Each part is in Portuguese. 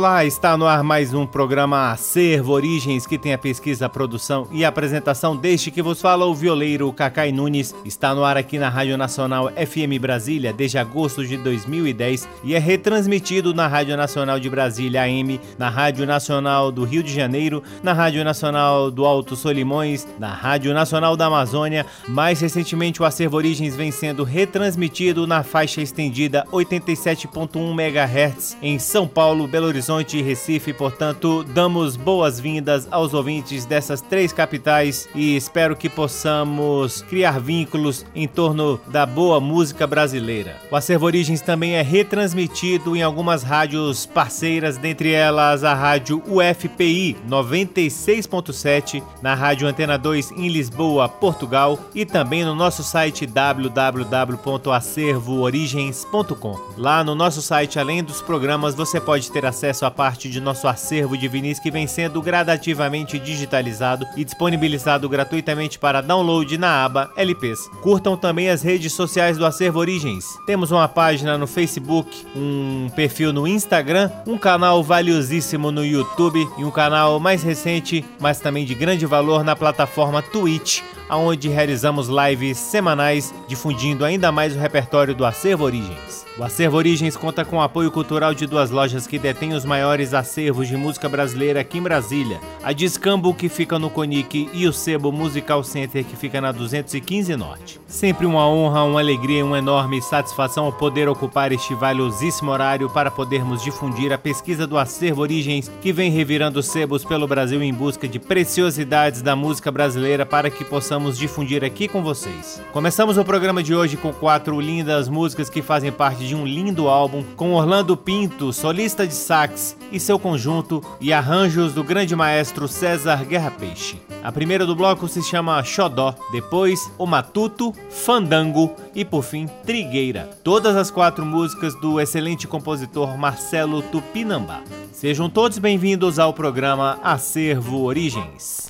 Olá, está no ar mais um programa Acervo Origens, que tem a pesquisa, a produção e a apresentação desde que vos fala o violeiro Cacai Nunes. Está no ar aqui na Rádio Nacional FM Brasília desde agosto de 2010 e é retransmitido na Rádio Nacional de Brasília AM, na Rádio Nacional do Rio de Janeiro, na Rádio Nacional do Alto Solimões, na Rádio Nacional da Amazônia. Mais recentemente, o Acervo Origens vem sendo retransmitido na faixa estendida 87.1 MHz em São Paulo, Belo Horizonte Horizonte e Recife, portanto, damos boas-vindas aos ouvintes dessas três capitais e espero que possamos criar vínculos em torno da boa música brasileira. O Acervo Origens também é retransmitido em algumas rádios parceiras, dentre elas a rádio UFPI 96.7, na rádio Antena 2 em Lisboa, Portugal e também no nosso site www.acervoorigens.com. Lá no nosso site, além dos programas, você pode ter acesso acesso a parte de nosso acervo de vinis que vem sendo gradativamente digitalizado e disponibilizado gratuitamente para download na aba LPs. Curtam também as redes sociais do Acervo Origens. Temos uma página no Facebook, um perfil no Instagram, um canal valiosíssimo no YouTube e um canal mais recente, mas também de grande valor na plataforma Twitch, onde realizamos lives semanais difundindo ainda mais o repertório do Acervo Origens. O Acervo Origens conta com o apoio cultural de duas lojas que detêm os maiores acervos de música brasileira aqui em Brasília: a Discambo, que fica no Conic, e o Sebo Musical Center, que fica na 215 Norte. Sempre uma honra, uma alegria e uma enorme satisfação poder ocupar este valiosíssimo horário para podermos difundir a pesquisa do Acervo Origens, que vem revirando sebos pelo Brasil em busca de preciosidades da música brasileira para que possamos difundir aqui com vocês. Começamos o programa de hoje com quatro lindas músicas que fazem parte de um lindo álbum com Orlando Pinto, solista de sax, e seu conjunto e arranjos do grande maestro César Guerra Peixe. A primeira do bloco se chama Xodó, depois O Matuto, Fandango e por fim Trigueira. Todas as quatro músicas do excelente compositor Marcelo Tupinambá. Sejam todos bem-vindos ao programa Acervo Origens.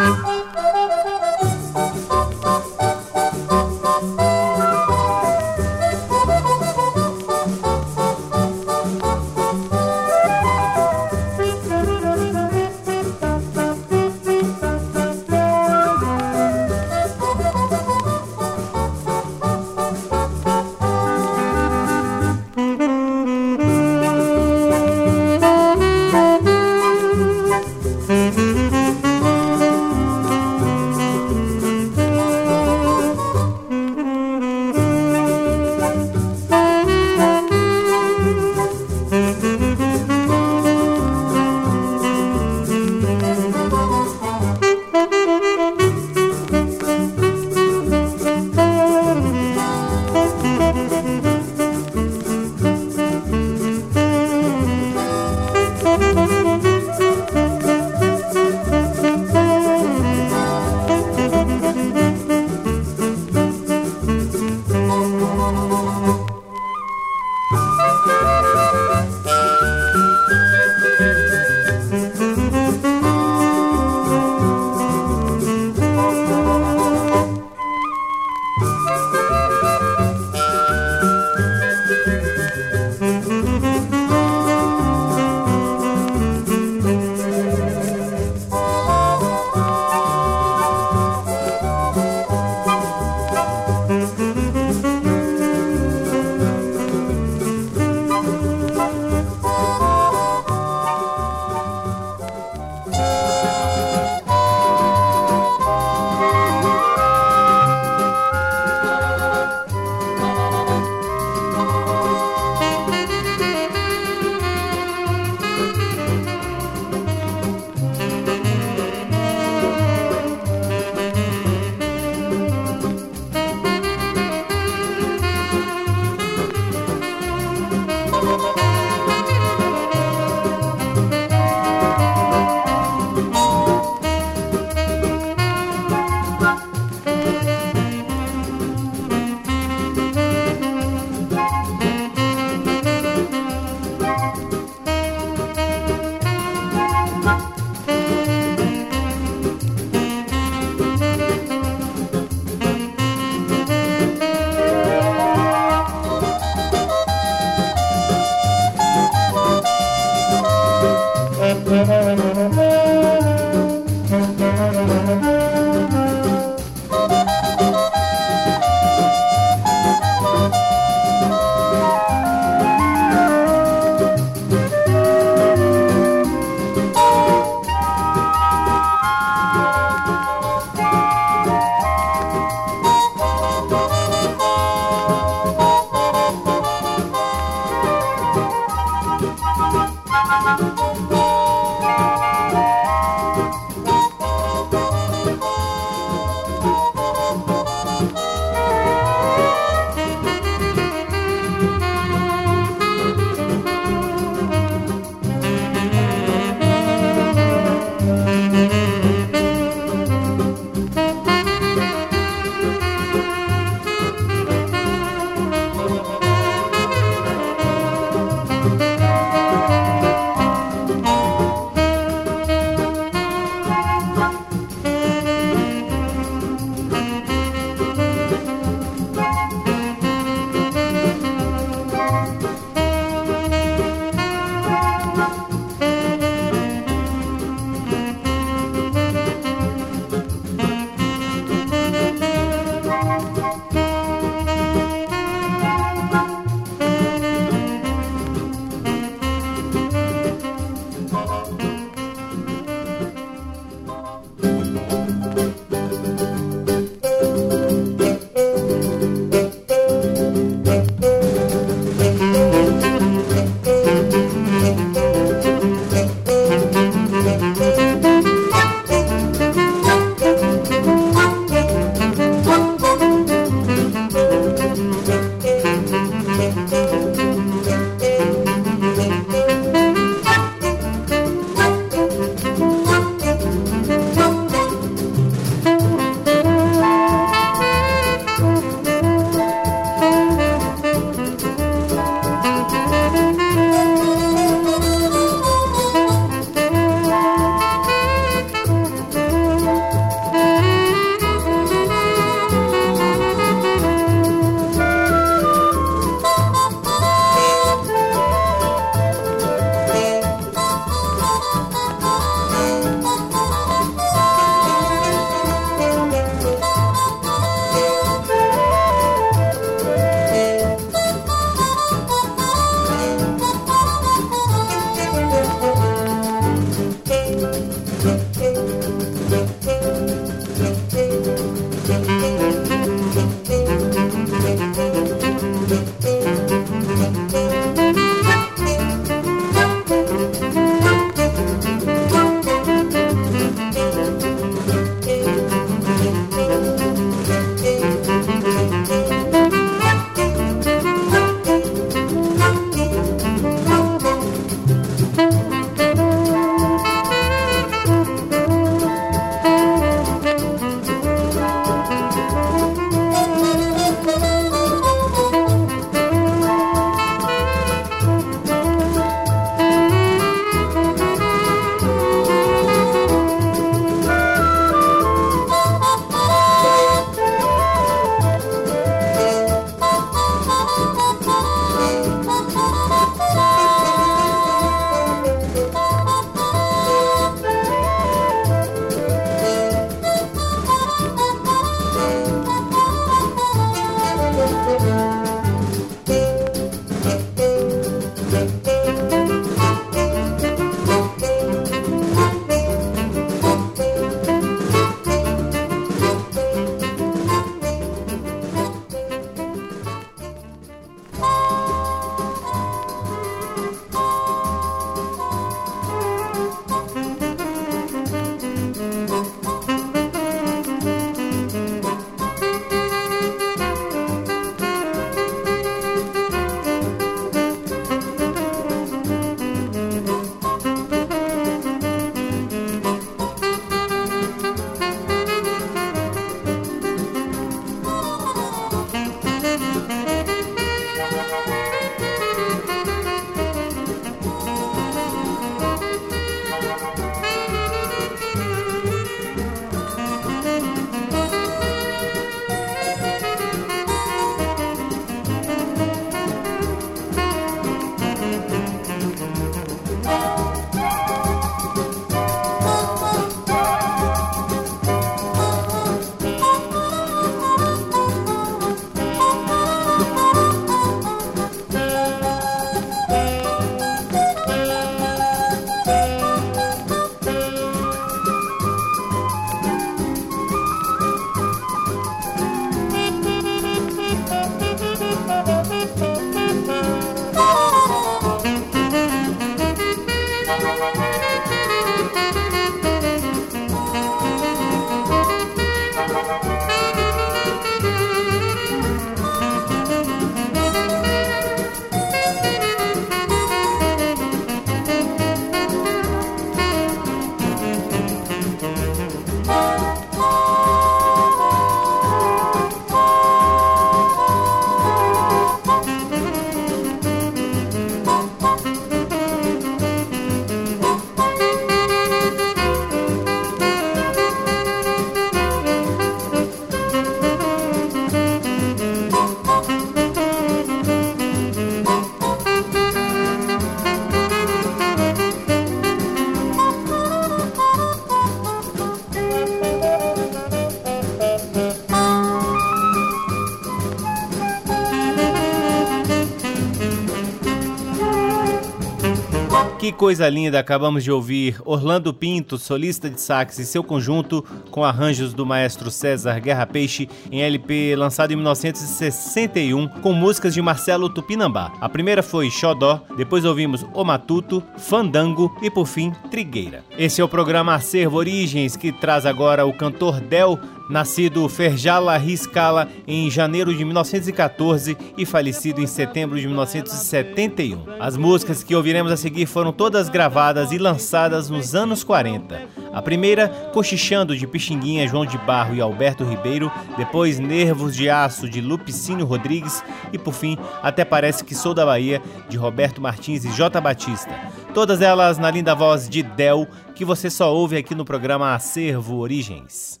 Coisa linda! Acabamos de ouvir Orlando Pinto, solista de sax e seu conjunto, com arranjos do maestro César Guerra Peixe, em LP lançado em 1961, com músicas de Marcelo Tupinambá. A primeira foi Xodó, depois ouvimos O Matuto, Fandango e, por fim, Trigueira. Esse é o programa Acervo Origens, que traz agora o cantor Del nascido Ferjala Riscala em janeiro de 1914 e falecido em setembro de 1971. As músicas que ouviremos a seguir foram todas gravadas e lançadas nos anos 40. A primeira, Cochichando de Pixinguinha, João de Barro e Alberto Ribeiro, depois Nervos de Aço de Lupicínio Rodrigues e por fim, Até Parece que Sou da Bahia de Roberto Martins e J Batista. Todas elas na linda voz de Del, que você só ouve aqui no programa Acervo Origens.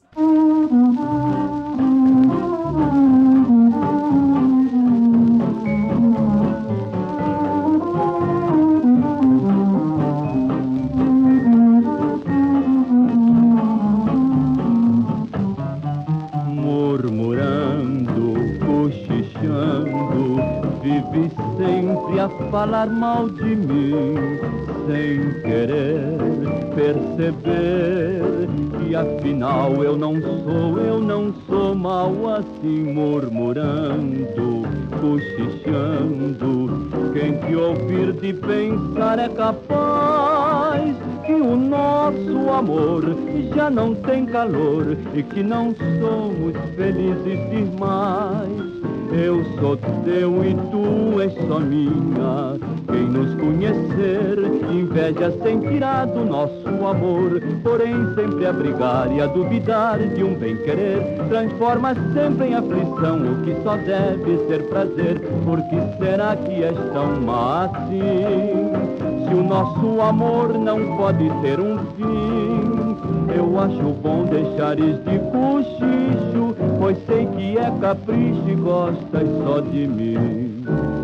Falar mal de mim, sem querer perceber afinal eu não sou, eu não sou mal assim, murmurando, cochichando. Quem te ouvir de pensar é capaz que o nosso amor já não tem calor e que não somos felizes demais. Eu sou teu e tu és só minha. Quem nos conhecer, inveja sentirá do nosso amor. Porém, sempre a brigar e a duvidar de um bem-querer, transforma sempre em aflição o que só deve ser prazer. Por que será que és tão má assim? Se o nosso amor não pode ter um fim, eu acho bom deixares de cochicho, pois sei que é capricho e gostas só de mim.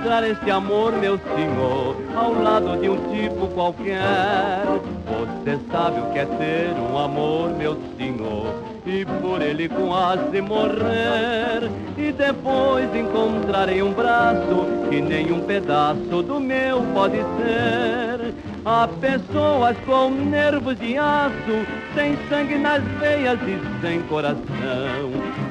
Encontrar este amor, meu senhor, ao lado de um tipo qualquer. Você sabe o que é ter um amor, meu senhor, e por ele quase morrer. E depois encontrarei um braço que nenhum pedaço do meu pode ser. Há pessoas com nervos de aço, sem sangue nas veias e sem coração.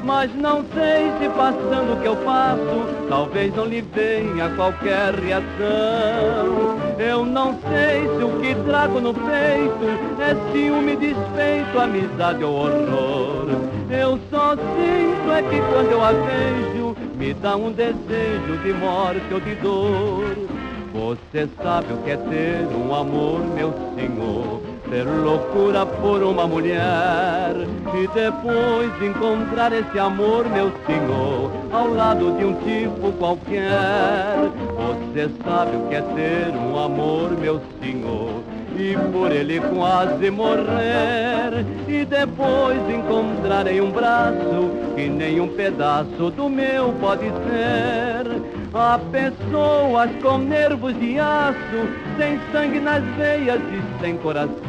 Mas não sei se passando o que eu passo, talvez não lhe venha qualquer reação. Eu não sei se o que trago no peito é ciúme, despeito, amizade ou horror. Eu só sinto é que quando eu a vejo, me dá um desejo de morte ou de dor. Você sabe o que é ter um amor, meu senhor ter loucura por uma mulher e depois encontrar esse amor, meu senhor, ao lado de um tipo qualquer. Você sabe o que é ter um amor, meu senhor e por ele quase morrer. E depois encontrarei um braço que nem um pedaço do meu pode ser. Há pessoas com nervos de aço, sem sangue nas veias e sem coração.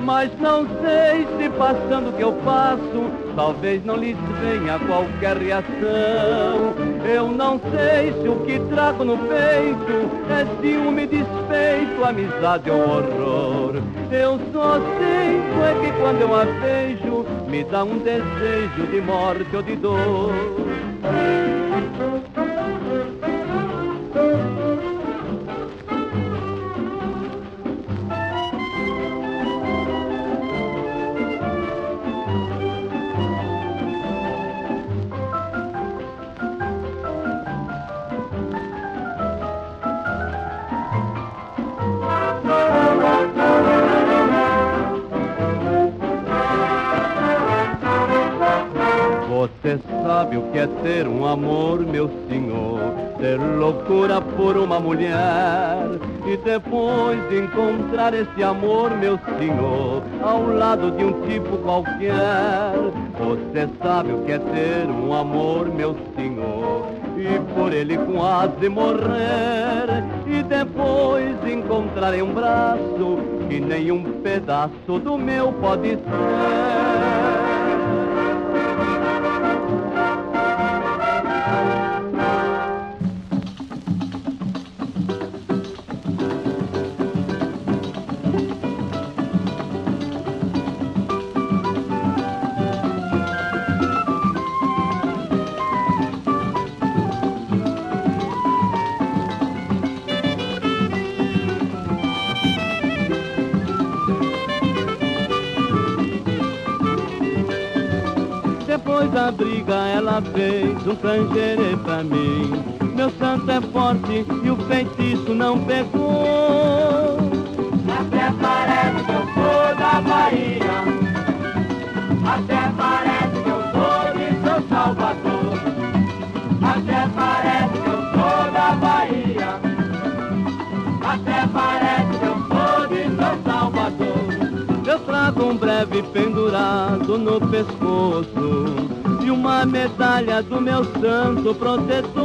Mas não sei se passando o que eu passo, talvez não lhes venha qualquer reação. Eu não sei se o que trago no peito é ciúme, despeito, amizade ou horror. Eu só sinto é que quando eu a vejo, me dá um desejo de morte ou de dor. Você sabe o que é ter um amor, meu senhor, ter loucura por uma mulher e depois encontrar esse amor, meu senhor, ao lado de um tipo qualquer. Você sabe o que é ter um amor, meu senhor, e por ele quase morrer e depois encontrarei um braço que nenhum pedaço do meu pode ser. Fez um canjerê pra mim. Meu santo é forte e o feitiço não pegou. Até parece que eu sou da Bahia. Até parece que eu sou de São Salvador. Até parece que eu sou da Bahia. Até parece que eu sou de São Salvador. Eu trago um breve pendurado no pescoço e uma medalha do meu santo protetor.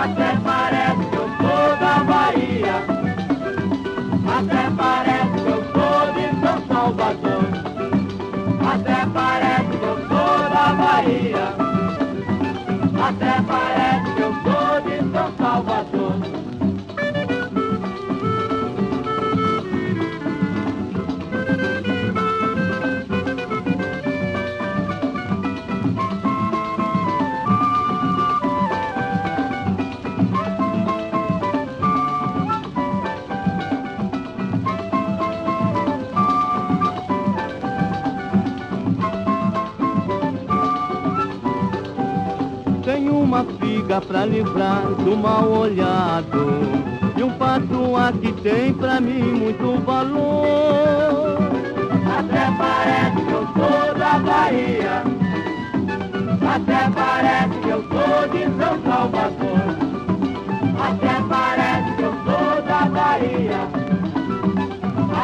Até parece que eu sou da Bahia, até parece que eu sou de São Salvador, até parece que eu sou da Bahia, até parece que eu sou de São Salvador. Pra livrar do mal olhado. E um patuá que tem pra mim muito valor. Até parece que eu sou da Bahia. Até parece que eu sou de São Salvador. Até parece que eu sou da Bahia.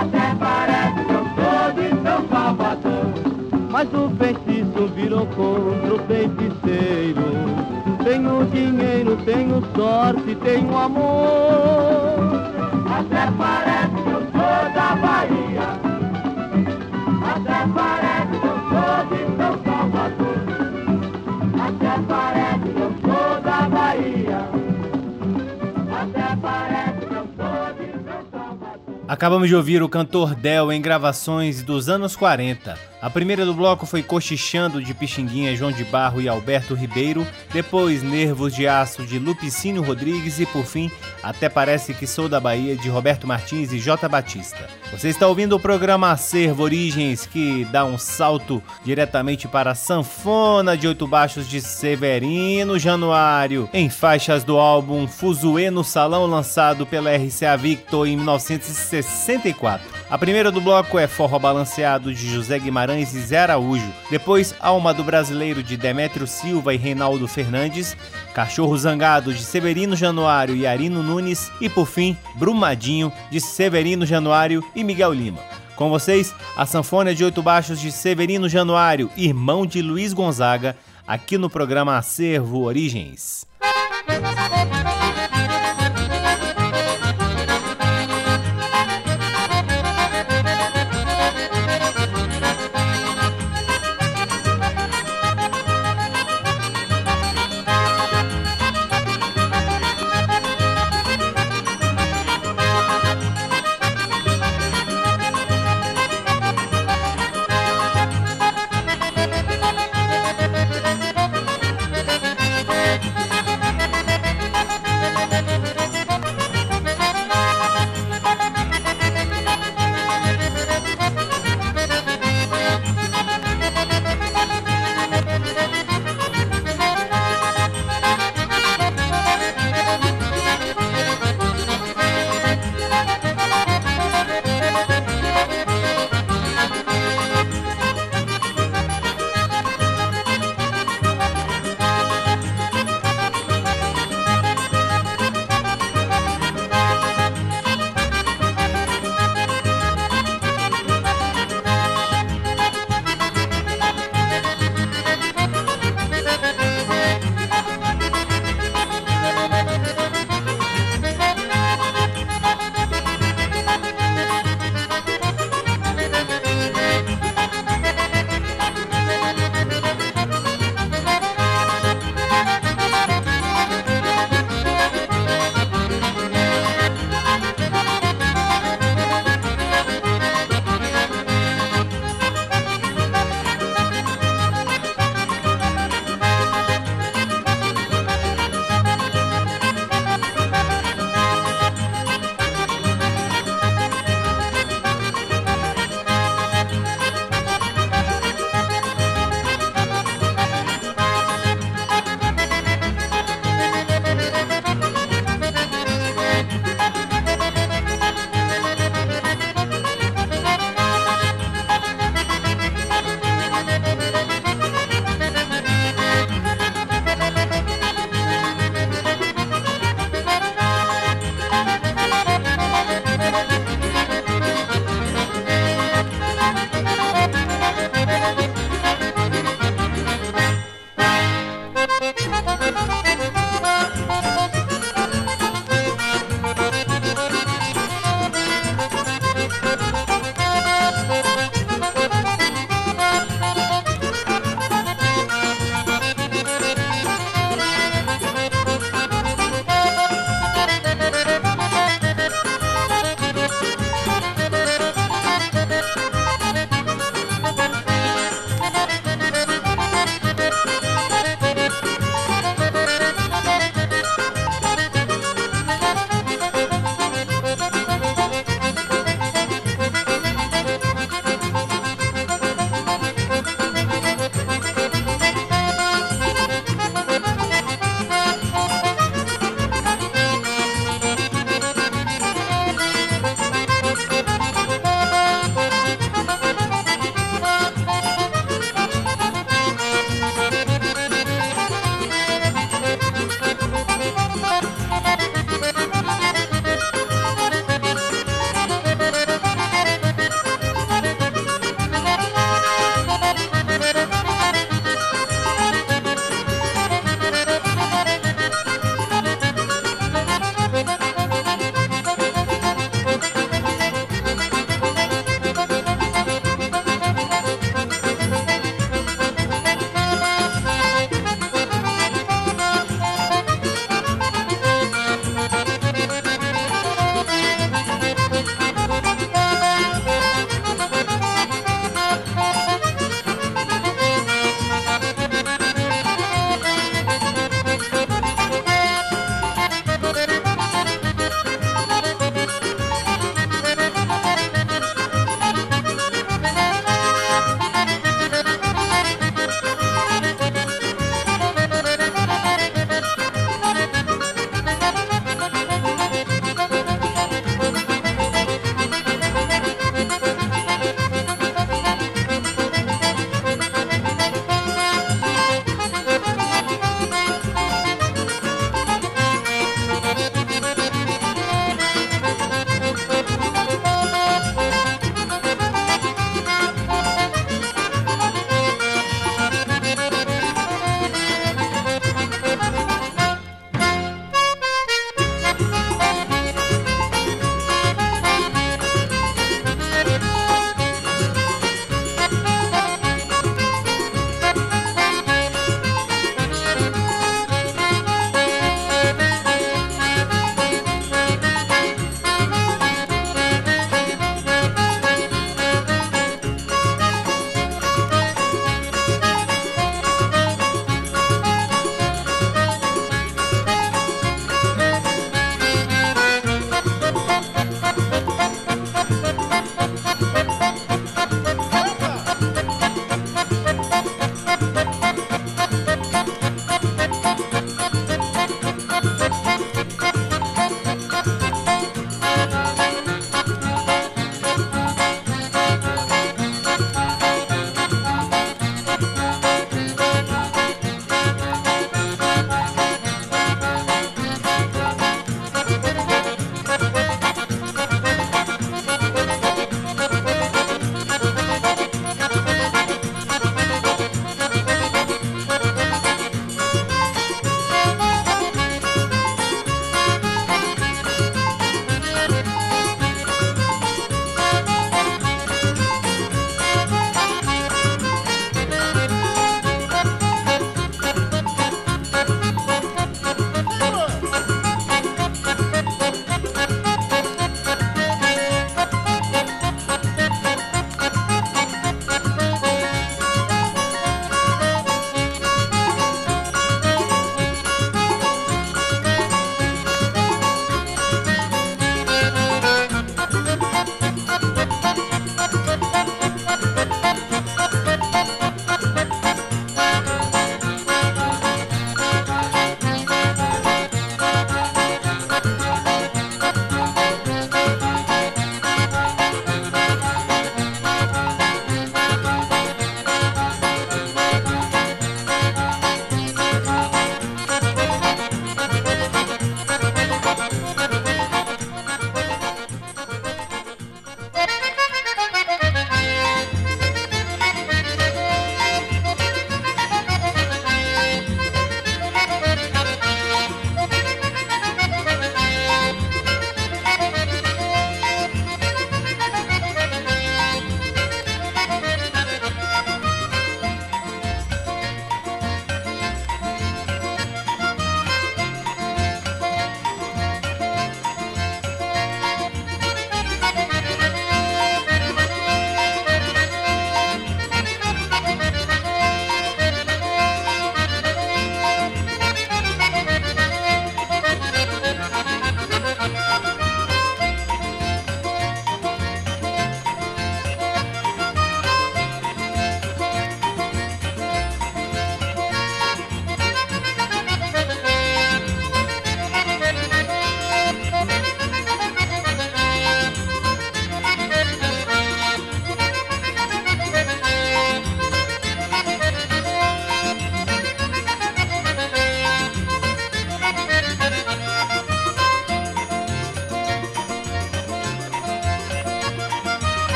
Até parece que eu sou de São Salvador. Mas o feitiço virou contra o feiticeiro tenho dinheiro, tenho sorte, tenho amor. Até parece que eu sou da Bahia. Acabamos de ouvir o cantor Del em gravações dos anos 40 A primeira do bloco foi Cochichando de Pixinguinha, João de Barro e Alberto Ribeiro, depois Nervos de Aço de Lupicínio Rodrigues. E por fim Até Parece Que Sou da Bahia de Roberto Martins e J. Batista. Você está ouvindo o programa Acervo Origens que dá um salto diretamente para a sanfona de oito baixos de Severino Januário, em faixas do álbum Fuzuê no Salão lançado pela RCA Victor em 1964. A primeira do bloco é Forró Balanceado de José Guimarães e Zé Araújo. Depois, Alma do Brasileiro de Demétrio Silva e Reinaldo Fernandes. Cachorro Zangado de Severino Januário e Arino Nunes. E por fim, Brumadinho de Severino Januário e Miguel Lima. Com vocês, a sanfona de oito baixos de Severino Januário, irmão de Luiz Gonzaga, aqui no programa Acervo Origens.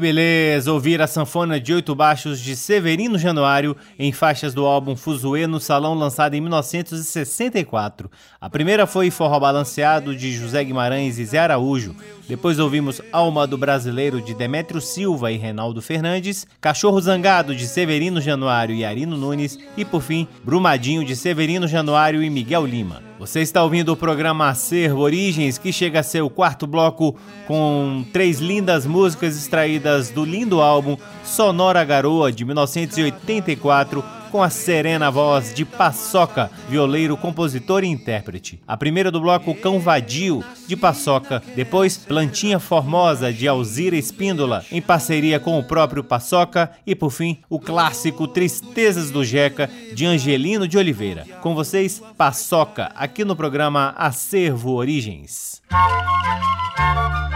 Que beleza ouvir a sanfona de oito baixos de Severino Januário em faixas do álbum Fuzue no Salão lançado em 1964. A primeira foi Forró Balanceado de José Guimarães e Zé Araújo. Depois ouvimos Alma do Brasileiro de Demétrio Silva e Reinaldo Fernandes, Cachorro Zangado de Severino Januário e Arino Nunes e por fim Brumadinho de Severino Januário e Miguel Lima. Você está ouvindo o programa Acervo Origens, que chega a ser o quarto bloco com três lindas músicas extraídas do lindo álbum Sonora Garoa de 1984 com a serena voz de Paçoca, violeiro, compositor e intérprete. A primeira do bloco Cão Vadio, de Paçoca, depois Plantinha Formosa, de Alzira Espíndola, em parceria com o próprio Paçoca, e por fim, o clássico Tristezas do Jeca, de Angelino de Oliveira. Com vocês, Paçoca, aqui no programa Acervo Origens. vadio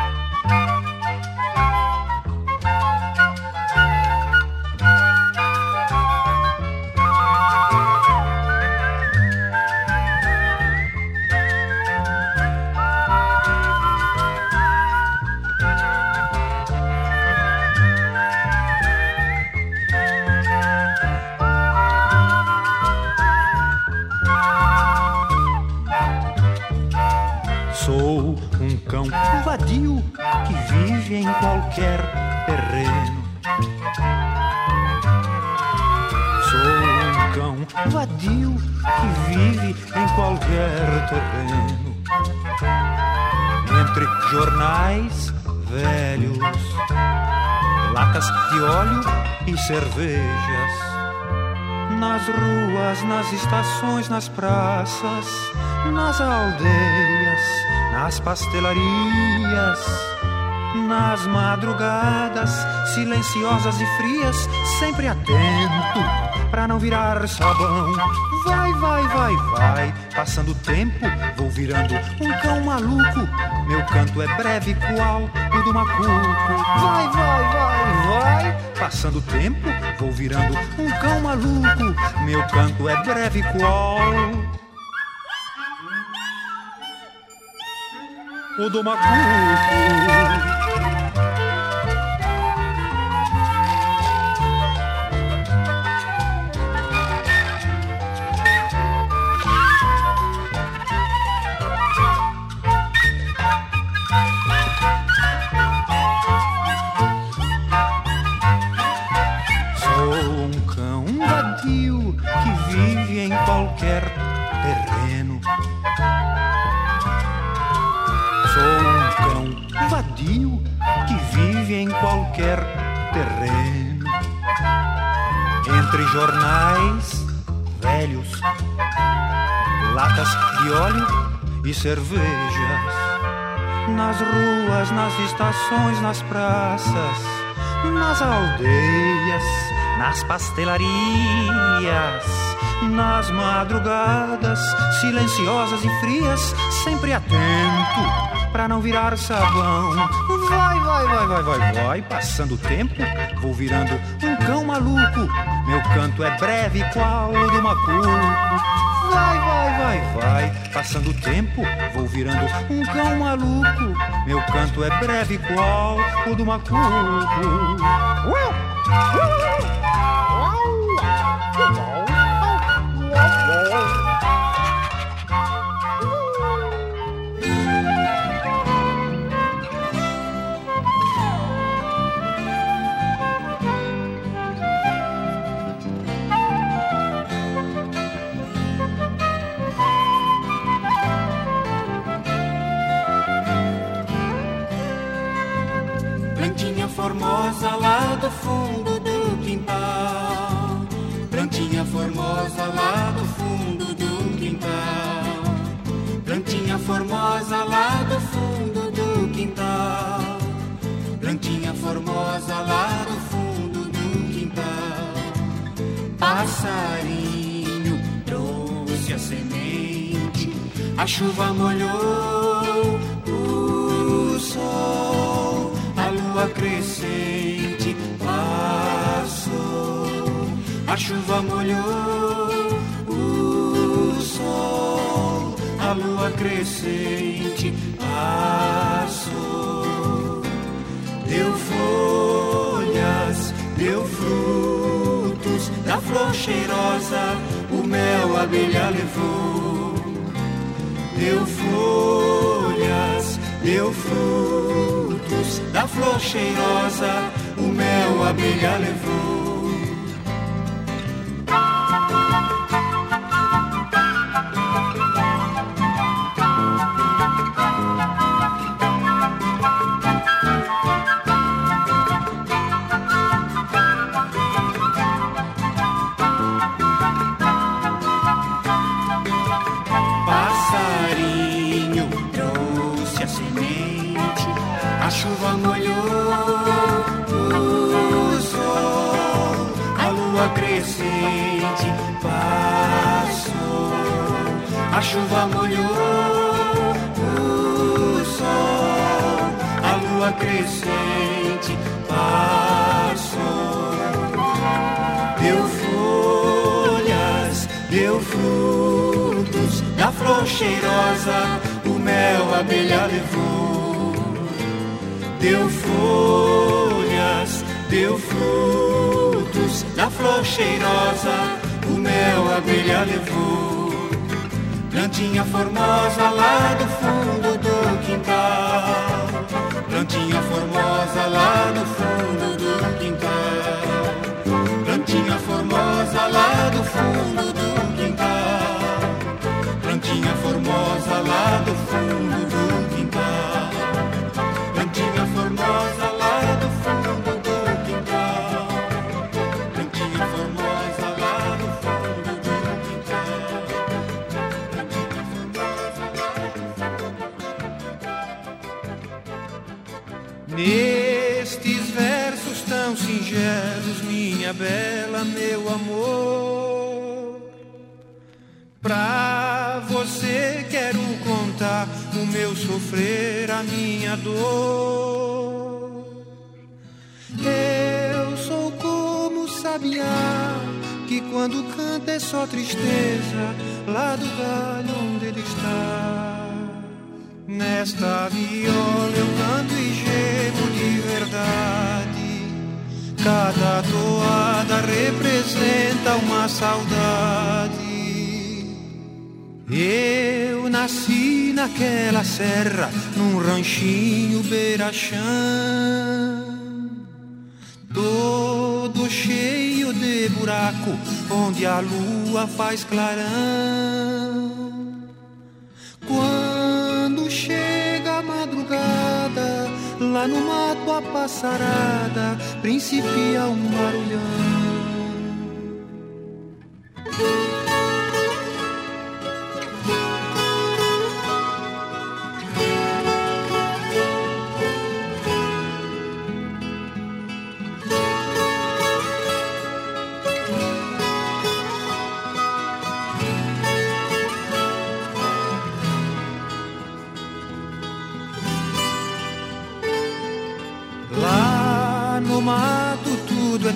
vive em qualquer terreno. Sou um cão vadio que vive em qualquer terreno. Entre jornais velhos, latas de óleo e cervejas. Nas ruas, nas estações, nas praças, nas aldeias nas pastelarias, nas madrugadas silenciosas e frias, sempre atento para não virar sabão. Vai, vai, vai, vai, passando o tempo, vou virando um cão maluco. Meu canto é breve, qual o do macuco. Vai, vai, vai, vai, passando o tempo, vou virando um cão maluco. Meu canto é breve, qual o do qualquer terreno. Entre jornais velhos, latas de óleo e cervejas. Nas ruas, nas estações, nas praças, nas aldeias, nas pastelarias, nas madrugadas silenciosas e frias, sempre atento pra não virar sabão. Vai, vai, vai, vai, vai, vai, passando o tempo, vou virando um cão maluco. Meu canto é breve, qual o do macuco. Vai, vai, vai, vai, passando o tempo, vou virando um cão maluco. Meu canto é breve, qual o do macuco. Uh! Uh! Da chuva molhou o sol, a lua crescente passou. Deu folhas, deu frutos da flor cheirosa, o mel a abelha levou. Deu folhas, deu frutos da flor cheirosa, o mel a abelha levou. Plantinha formosa lá do fundo do quintal. Plantinha formosa lá no fundo do quintal. Plantinha formosa lá do fundo do quintal. Plantinha formosa lá do fundo do quintal. Plantinha formosa Nestes versos tão singelos, minha bela, meu amor, pra você quero contar o meu sofrer, a minha dor. Eu sou como o sabiá que quando canta é só tristeza lá do galho onde ele está. Nesta viola eu canto representa uma saudade. Eu nasci naquela serra, num ranchinho beira-chão, todo cheio de buraco, onde a lua faz clarão. Quando chega a madrugada, lá no mato a passarada principia um barulhão. Lá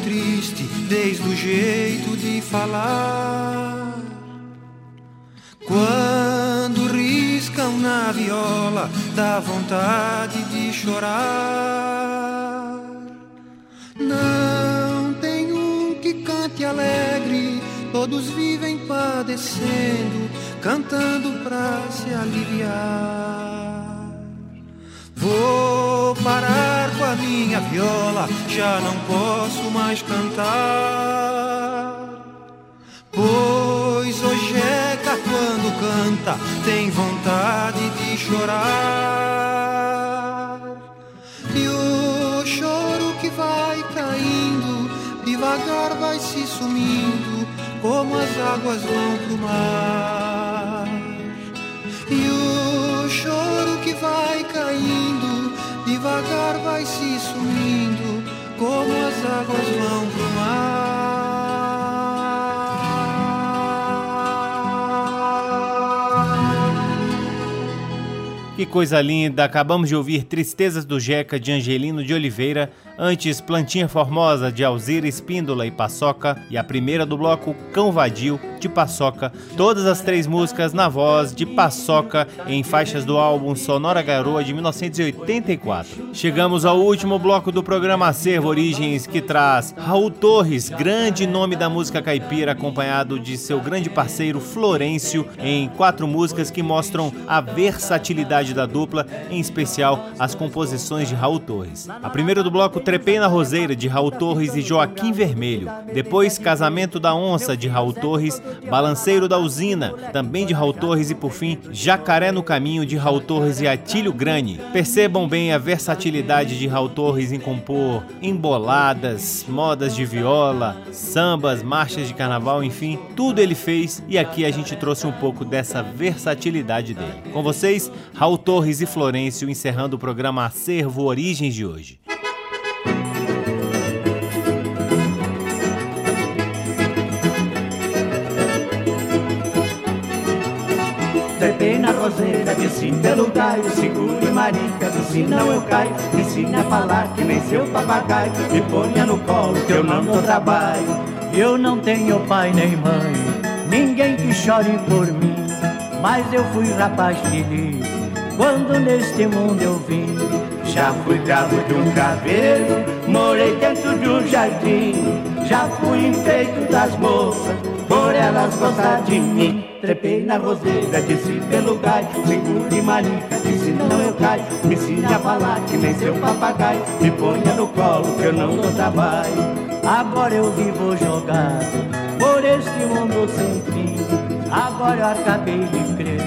triste, desde o jeito de falar. Quando riscam na viola, dá vontade de chorar. Não tem um que cante alegre, todos vivem padecendo, cantando pra se aliviar. Vou parar com a minha viola, já não posso mais cantar. Pois hoje é quando canta, tem vontade de chorar. E o choro que vai caindo, devagar vai se sumindo, como as águas vão pro mar. E o choro que vai caindo, devagar vai se sumindo, como as águas vão pro mar. Coisa linda! Acabamos de ouvir Tristezas do Jeca de Angelino de Oliveira, Antes, Plantinha Formosa, de Alzira Espíndola e Paçoca. E a primeira do bloco, Cão Vadio, de Paçoca. Todas as três músicas na voz de Paçoca, em faixas do álbum Sonora Garoa, de 1984. Chegamos ao último bloco do programa Acervo Origens, que traz Raul Torres, grande nome da música caipira, acompanhado de seu grande parceiro Florencio, em quatro músicas que mostram a versatilidade da dupla, em especial as composições de Raul Torres. A primeira do bloco Trepei na Roseira, de Raul Torres e Joaquim Vermelho. Depois Casamento da Onça, de Raul Torres, Balanceiro da Usina, também de Raul Torres e por fim Jacaré no Caminho, de Raul Torres e Atílio Grani. Percebam bem a versatilidade de Raul Torres em compor emboladas, modas de viola, sambas, marchas de carnaval, enfim, tudo ele fez e aqui a gente trouxe um pouco dessa versatilidade dele. Com vocês, Raul Torres e Florencio encerrando o programa Acervo Origens de hoje. Trepei na roseira, desci pelo gaio Segure marica, desci não eu caio. Me ensina a falar que nem seu papagaio. Me ponha no colo que eu não dou trabalho. Eu não tenho pai nem mãe. Ninguém que chore por mim. Mas eu fui rapaz feliz Quando neste mundo eu vim Já fui cabo de um caveiro Morei dentro de um jardim Já fui enfeito das moças Por elas gostar de mim. Trepei na roseira, desci pelo gai Segure marica, disse não eu caio. Me ensine a falar que nem seu papagaio Me ponha no colo que eu não dou trabalho. Agora eu vivo jogado Por este mundo sem fim. Agora eu acabei de crer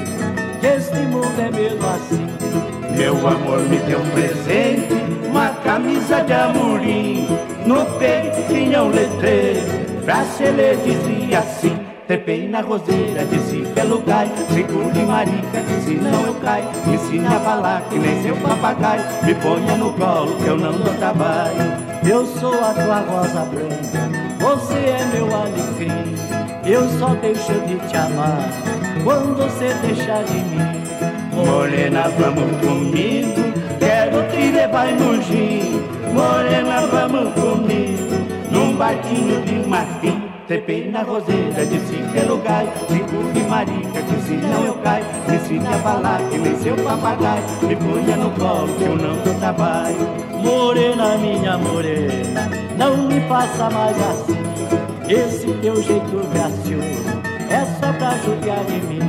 Este mundo é mesmo assim. Meu amor me deu um presente Uma camisa de amorim. No peito tinha um letreiro Pra se ler dizia assim. Trepei na roseira, desci pelo gai Segure marica, que se não eu caio. Me ensine a falar que nem seu papagaio Me ponha no colo que eu não dou trabalho. Eu sou a tua rosa branca Você é meu alecrim. Eu só deixo de te amar Quando você deixar de mim. Morena, vamos comigo Quero te levar no gin. Morena, vamos comigo Num barquinho de marfim. Trepei na roseira, desci pelo galho Segure marica, que se não eu caio. Me ensine a falar que nem seu papagaio. Me ponha no colo que eu não trabalho. Morena, minha morena Não me faça mais assim. Esse teu jeito gracioso É só pra judiar de mim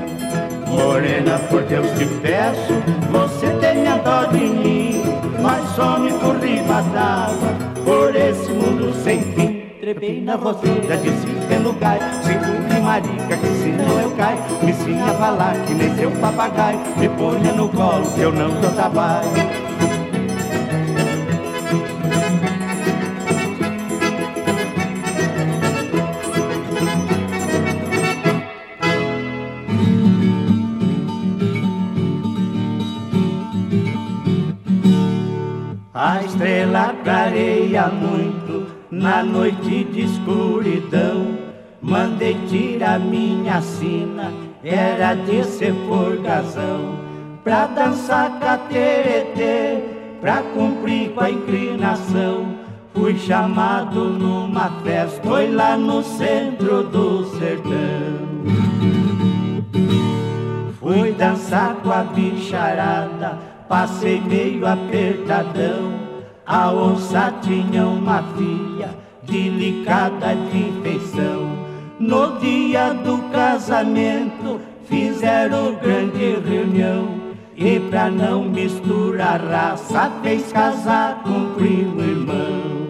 Morena, por Deus te peço Você tenha dó de mim Mas some por riba d'água Por esse mundo sem fim trepei na roseira, desci pelo gai, segure marica, que se não eu caio, me ensine a falar que nem seu papagaio, me ponha no colo que eu não dou trabalho. A estrela clareia muito na noite de escuridão. Mandei tirar minha sina, era de ser forgazão, pra dançar cateretê, pra cumprir com a inclinação. Fui chamado numa festa, foi lá no centro do sertão. Fui dançar com a bicharada, passei meio apertadão. A onça tinha uma filha delicada de feição. No dia do casamento fizeram grande reunião e pra não misturar raça fez casar com primo irmão.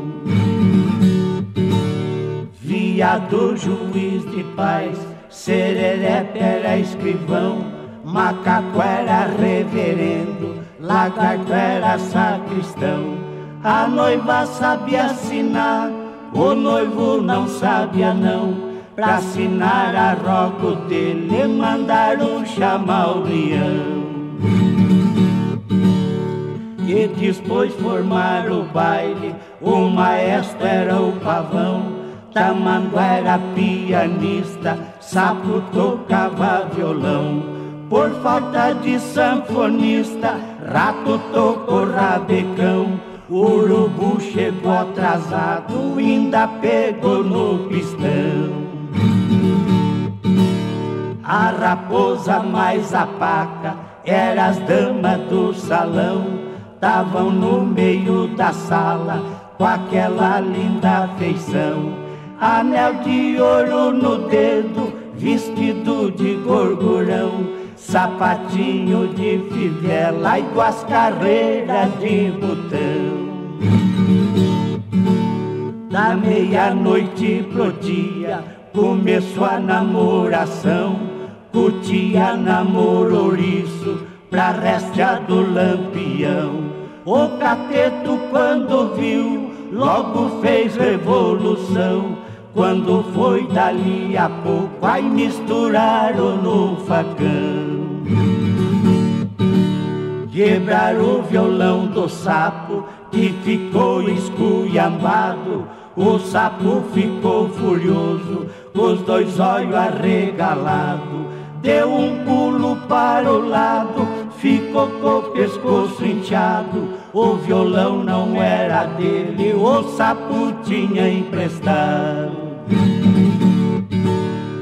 Viado juiz de paz, sererepe era escrivão, macaco era reverendo, lagarto era sacristão. A noiva sabia assinar, o noivo não sabia não. Pra assinar a roco dele, mandaram chamar o leão. E depois formar o baile, o maestro era o pavão. Tamanduá era pianista, sapo tocava violão. Por falta de sanfonista, rato tocou rabecão. O urubu chegou atrasado, ainda pegou no pistão. A raposa mais a paca, eram as damas do salão, estavam no meio da sala com aquela linda feição. Anel de ouro no dedo, vestido de gorgurão, sapatinho de fivela e duas carreiras de botão. Da meia-noite pro dia começou a namoração, curtia namororiço pra restia do lampião. O cateto quando viu, logo fez revolução. Quando foi dali a pouco, aí misturaram no facão. Quebraram o violão do sapo, que ficou esculhambado. O sapo ficou furioso, os dois olhos arregalados. Deu um pulo para o lado, ficou com o pescoço inchado. O violão não era dele, o sapo tinha emprestado.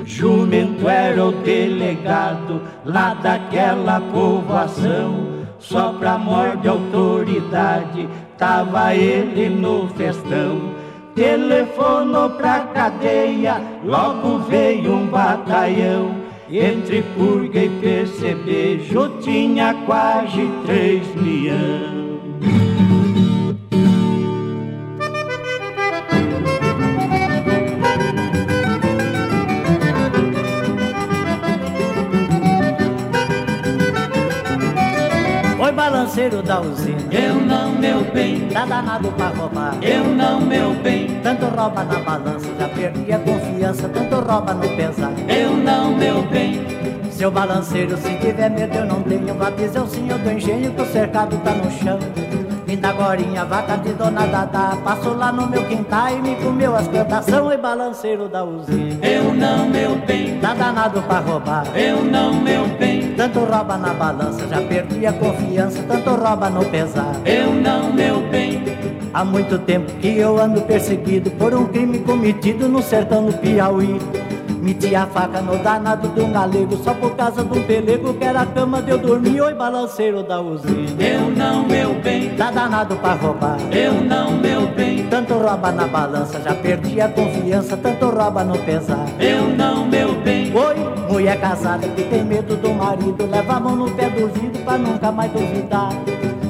Jumento era o delegado lá daquela povoação. Só pra morte de autoridade, tava ele no festão. Telefonou pra cadeia, logo veio um batalhão. Entre purga e percebejo tinha quase três milhões. Balanceiro da usina. Eu não, meu bem. Tá danado pra roubar. Eu não, meu bem. Tanto rouba na balança, já perdi a confiança. Tanto rouba no pesar. Eu não, meu bem. Seu balanceiro, se tiver medo, eu não tenho. Avisa o senhor do engenho que o cercado tá no chão. Vinda agorinha, vaca de dona Dada Passou lá no meu quintal e me comeu as plantações E balanceiro da usina. Eu não, meu bem. Tá danado pra roubar. Eu não, meu bem. Tanto rouba na balança, já perdi a confiança. Tanto rouba no pesar. Eu não, meu bem. Há muito tempo que eu ando perseguido Por um crime cometido no sertão do Piauí Meti a faca no danado de um galego Só por causa de um pelego que era a cama de eu dormir. Oi, balanceiro da usina. Eu não, meu bem. Tá danado pra roubar. Eu não, meu bem. Tanto rouba na balança, já perdi a confiança Tanto rouba no pesar. Eu não, meu bem. Oi, mulher casada que tem medo do marido Leva a mão no pé do vidro pra nunca mais duvidar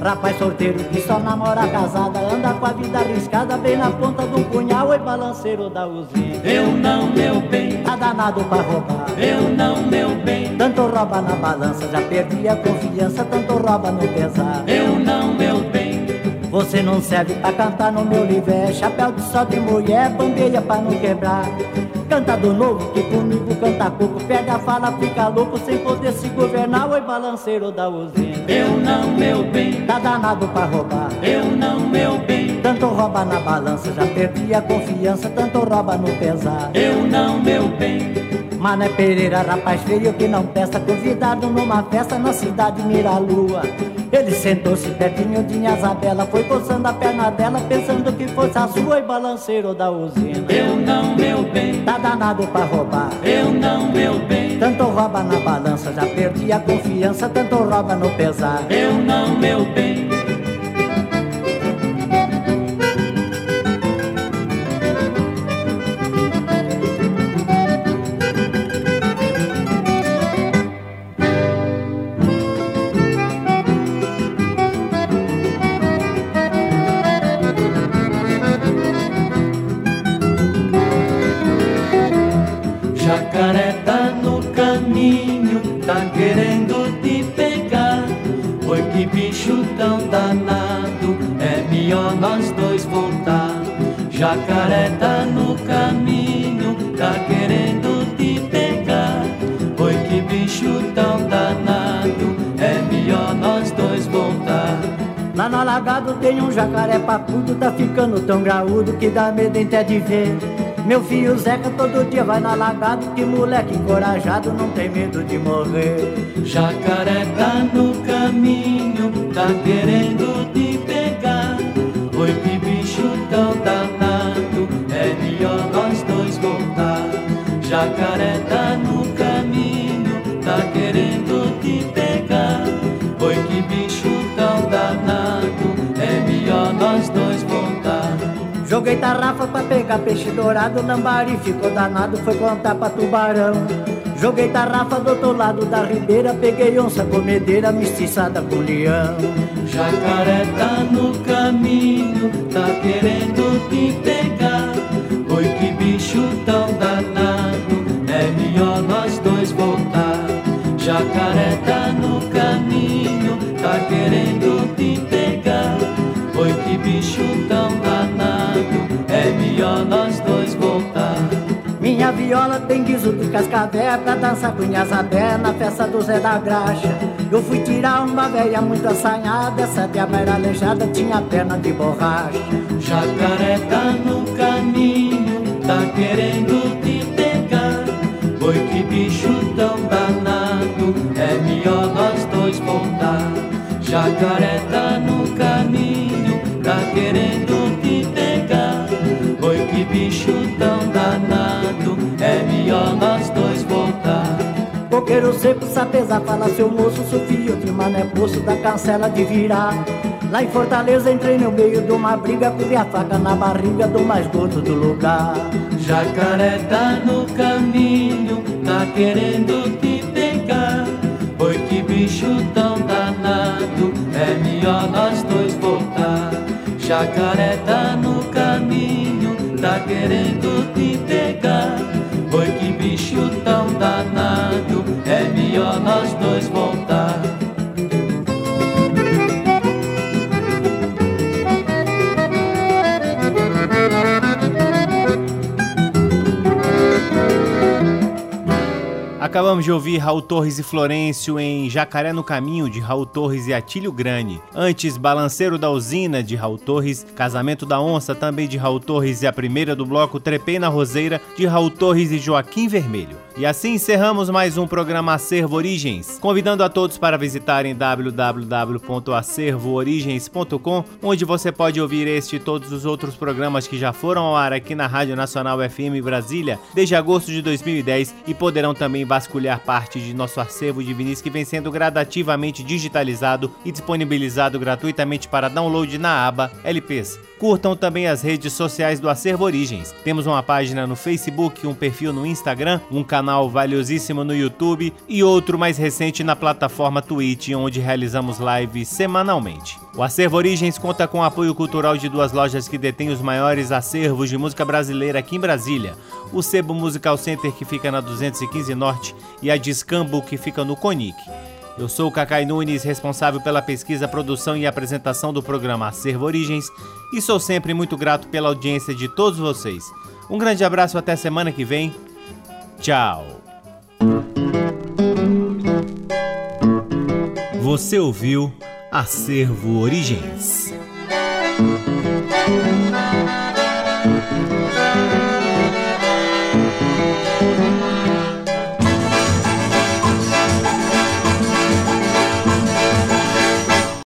Rapaz solteiro que só namora casada Anda com a vida arriscada bem na ponta do punhal Oi, balanceiro da usina. Eu não, meu bem. Tá danado pra roubar. Eu não, meu bem. Tanto rouba na balança, já perdi a confiança Tanto rouba no pesar. Eu não, meu bem Você não serve pra cantar no meu livé Chapéu de sol de mulher, bandeira pra não quebrar. Cantador novo que comigo canta pouco Pega a fala, fica louco sem poder se governar. Oi, balanceiro da usina. Eu não, meu bem. Tá danado pra roubar. Eu não, meu bem. Tanto rouba na balança, já perdi a confiança Tanto rouba no pesar. Eu não, meu bem Mané Pereira, rapaz feio que não testa Convidado numa festa na cidade Miralua. Ele sentou-se pertinho de Isabela Foi coçando a perna dela Pensando que fosse a sua e balanceiro da usina. Eu não, meu bem. Tá danado pra roubar. Eu não, meu bem. Tanto rouba na balança Já perdi a confiança Tanto rouba no pesar. Eu não, meu bem tem um jacaré papudo Tá ficando tão graúdo que dá medo até de ver Meu filho Zeca todo dia vai no alagado Que moleque encorajado não tem medo de morrer Jacaré tá no caminho, tá querendo te pegar. Foi que bicho tão danado, é melhor nós dois voltar. Jacaré tá Tarrafa pra pegar peixe dourado, lambari ficou danado, foi contar pra tubarão. Joguei tarrafa do outro lado da ribeira, peguei onça comedeira, mestiçada com leão. Jacaré tá no caminho, tá querendo te pegar. Oi, que bicho tão danado, é melhor nós dois voltar. Jacaré tá no caminho, tá querendo te pegar. Oi, que bicho melhor nós dois voltar. Minha viola tem guiso de cascavé Pra dançar com Inhazabé na festa do Zé da Graxa. Eu fui tirar uma velha muito assanhada Essa diaba era aleijada, tinha perna de borracha. Jacaré tá no caminho, tá querendo te pegar. Oi, que bicho tão danado, é melhor nós dois voltar. Jacaré tá no caminho, tá querendo Coqueiro seco, sapeza, fala seu moço Sofia, de mané poço da cancela de virar. Lá em Fortaleza entrei no meio de uma briga Comi a faca na barriga do mais gordo do lugar. Jacaré tá no caminho, tá querendo te pegar. Oi, que bicho tão danado, é melhor nós dois voltar. Jacaré tá no caminho, tá querendo te pegar Oi, que bicho tão danado, é melhor nós dois voltar Acabamos de ouvir Raul Torres e Florencio em Jacaré no Caminho, de Raul Torres e Atílio Grani. Antes, Balanceiro da Usina, de Raul Torres, Casamento da Onça, também de Raul Torres e a primeira do bloco Trepei na Roseira, de Raul Torres e Joaquim Vermelho. E assim encerramos mais um programa Acervo Origens, convidando a todos para visitarem www.acervoorigens.com, onde você pode ouvir este e todos os outros programas que já foram ao ar aqui na Rádio Nacional FM Brasília desde agosto de 2010 e poderão também vasculhar parte de nosso acervo de vinis que vem sendo gradativamente digitalizado e disponibilizado gratuitamente para download na aba LPs. Curtam também as redes sociais do Acervo Origens. Temos uma página no Facebook, um perfil no Instagram, um canal valiosíssimo no YouTube e outro mais recente na plataforma Twitch, onde realizamos lives semanalmente. O Acervo Origens conta com o apoio cultural de duas lojas que detêm os maiores acervos de música brasileira aqui em Brasília. O Sebo Musical Center, que fica na 215 Norte, e a Discambo, que fica no CONIC. Eu sou o Cacai Nunes, responsável pela pesquisa, produção e apresentação do programa Acervo Origens, e sou sempre muito grato pela audiência de todos vocês. Um grande abraço, até semana que vem. Tchau. Você ouviu Acervo Origens.